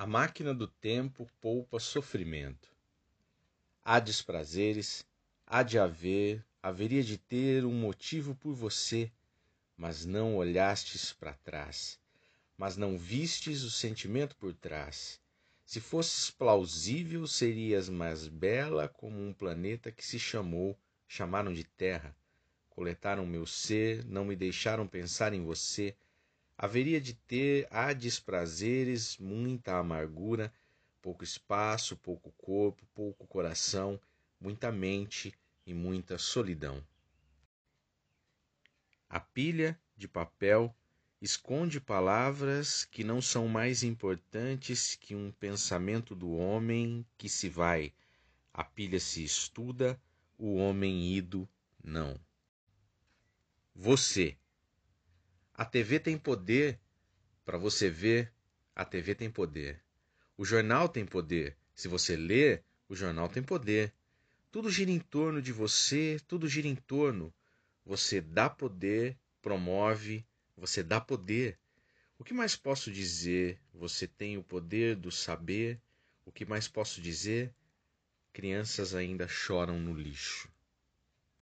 A máquina do tempo poupa sofrimento. Há desprazeres, há de haver, haveria de ter um motivo por você, mas não olhastes para trás, mas não vistes o sentimento por trás. Se fosses plausível, serias mais bela como um planeta que se chamou, chamaram de Terra. Coletaram meu ser, não me deixaram pensar em você haveria de ter a desprazeres, muita amargura, pouco espaço, pouco corpo, pouco coração, muita mente e muita solidão. A pilha de papel esconde palavras que não são mais importantes que um pensamento do homem que se vai. A pilha se estuda, o homem ido não. Você a TV tem poder para você ver, a TV tem poder. O jornal tem poder. Se você lê, o jornal tem poder. Tudo gira em torno de você, tudo gira em torno. Você dá poder, promove, você dá poder. O que mais posso dizer? Você tem o poder do saber. O que mais posso dizer? Crianças ainda choram no lixo.